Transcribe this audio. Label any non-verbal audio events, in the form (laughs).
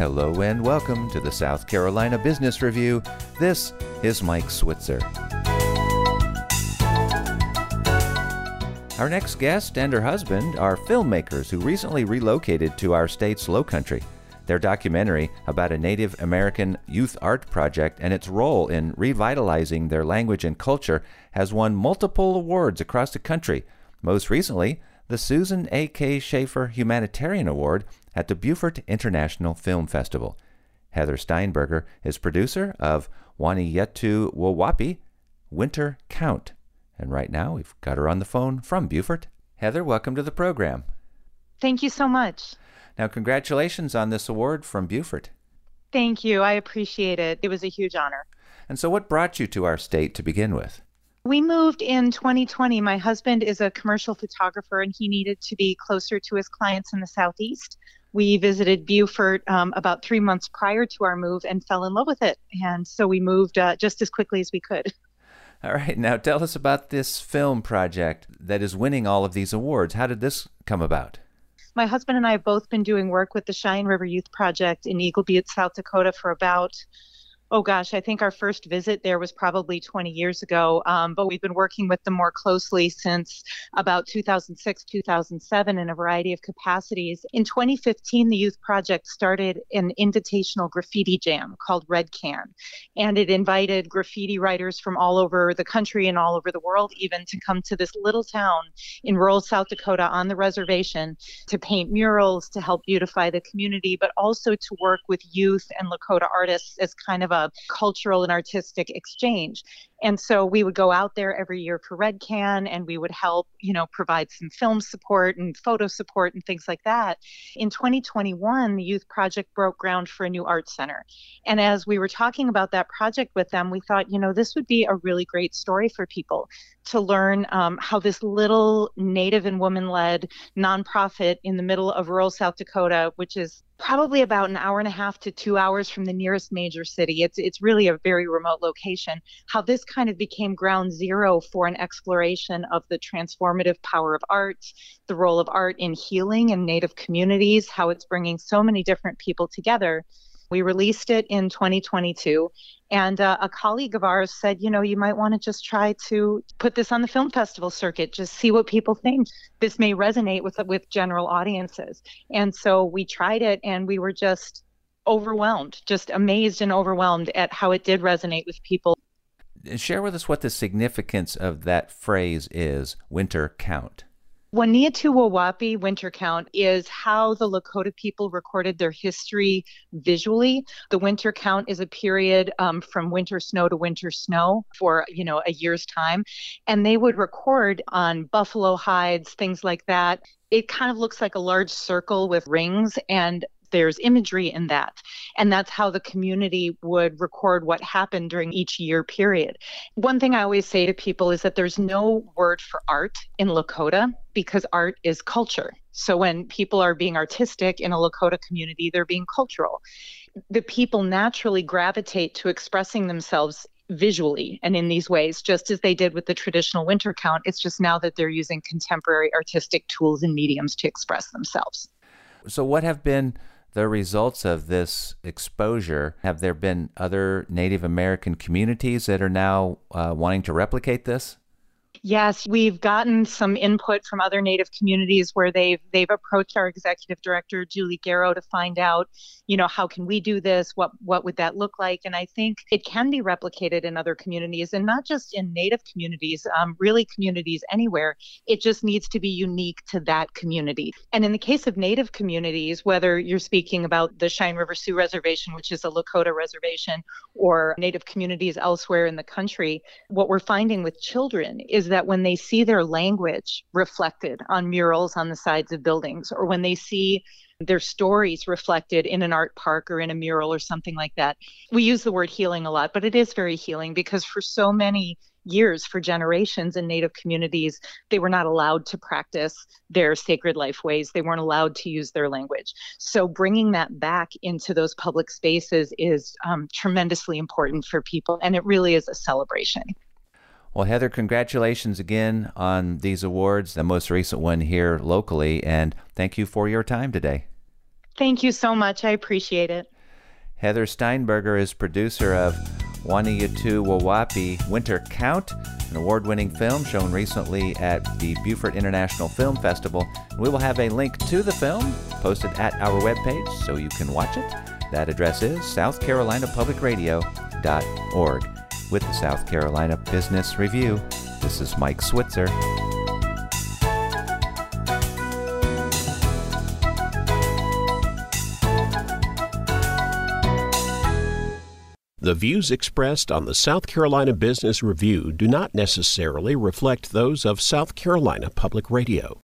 Hello and welcome to the South Carolina Business Review. This is Mike Switzer. Our next guest and her husband are filmmakers who recently relocated to our state's lowcountry. Their documentary about a Native American youth art project and its role in revitalizing their language and culture has won multiple awards across the country. Most recently, the Susan A.K. Shaffer Humanitarian Award at the Beaufort International Film Festival. Heather Steinberger is producer of Waniyetu Wowapi, Winter Count. And right now we've got her on the phone from Beaufort. Heather, welcome to the program. Thank you so much. Now, congratulations on this award from Beaufort. Thank you. I appreciate it. It was a huge honor. And so, what brought you to our state to begin with? We moved in 2020. My husband is a commercial photographer and he needed to be closer to his clients in the Southeast. We visited Beaufort um, about three months prior to our move and fell in love with it. And so we moved uh, just as quickly as we could. (laughs) All right, now tell us about this film project that is winning all of these awards. How did this come about? My husband and I have both been doing work with the Cheyenne River Youth Project in Eagle Butte, South Dakota for about oh gosh, I think our first visit there was probably 20 years ago. Um, but we've been working with them more closely since about 2006, 2007 in a variety of capacities. In 2015, the Youth Project started an invitational graffiti jam called Red Can. And it invited graffiti writers from all over the country and all over the world, even to come to this little town in rural South Dakota on the reservation to paint murals, to help beautify the community, but also to work with youth and Lakota artists as kind of a cultural and artistic exchange. And so we would go out there every year for Red Can and we would help, you know, provide some film support and photo support and things like that. In 2021, the Youth Project broke ground for a new art center. And as we were talking about that project with them, we thought, you know, this would be a really great story for people to learn um, how this little Native and woman led nonprofit in the middle of rural South Dakota, which is probably about an hour and a half to two hours from the nearest major city. It's it's really a very remote location. How this kind of became ground zero for an exploration of the transformative power of art, the role of art in healing in Native communities, how it's bringing so many different people together. We released it in 2022, and uh, a colleague of ours said, you know, you might want to just try to put this on the film festival circuit, just see what people think. This may resonate with with general audiences. And so we tried it, and we were just overwhelmed, just amazed and overwhelmed at how it did resonate with people. Share with us what the significance of that phrase is, winter count. Waniyetu Wowapi winter count is how the Lakota people recorded their history visually. The winter count is a period um, from winter snow to winter snow for you know a year's time, and they would record on buffalo hides, things like that. It kind of looks like a large circle with rings, and there's imagery in that. And that's how the community would record what happened during each year period. One thing I always say to people is that there's no word for art in Lakota because art is culture. So when people are being artistic in a Lakota community, they're being cultural. The people naturally gravitate to expressing themselves visually and in these ways, just as they did with the traditional winter count. It's just now that they're using contemporary artistic tools and mediums to express themselves. So, what have been the results of this exposure? Have there been other Native American communities that are now uh, wanting to replicate this? Yes, we've gotten some input from other Native communities where they've they've approached our executive director Julie Garreau to find out, you know, how can we do this? What what would that look like? And I think it can be replicated in other communities, and not just in Native communities, um, really communities anywhere. It just needs to be unique to that community. And in the case of Native communities, whether you're speaking about the Cheyenne River Sioux Reservation, which is a Lakota reservation, or Native communities elsewhere in the country, what we're finding with children is that when they see their language reflected on murals on the sides of buildings, or when they see their stories reflected in an art park or in a mural or something like that. We use the word healing a lot, but it is very healing because for so many years, for generations in Native communities, they were not allowed to practice their sacred life ways. They weren't allowed to use their language. So bringing that back into those public spaces is um, tremendously important for people, and it really is a celebration. Well, Heather, congratulations again on these awards, the most recent one here locally, and thank you for your time today. Thank you so much. I appreciate it. Heather Steinberger is producer of Waniyetu Wowapi Winter Count, an award winning film shown recently at the Beaufort International Film Festival. We will have a link to the film posted at our webpage so you can watch it. That address is southcarolinapublicradio.org. With the South Carolina Business Review, this is Mike Switzer. The views expressed on the South Carolina Business Review do not necessarily reflect those of South Carolina Public Radio.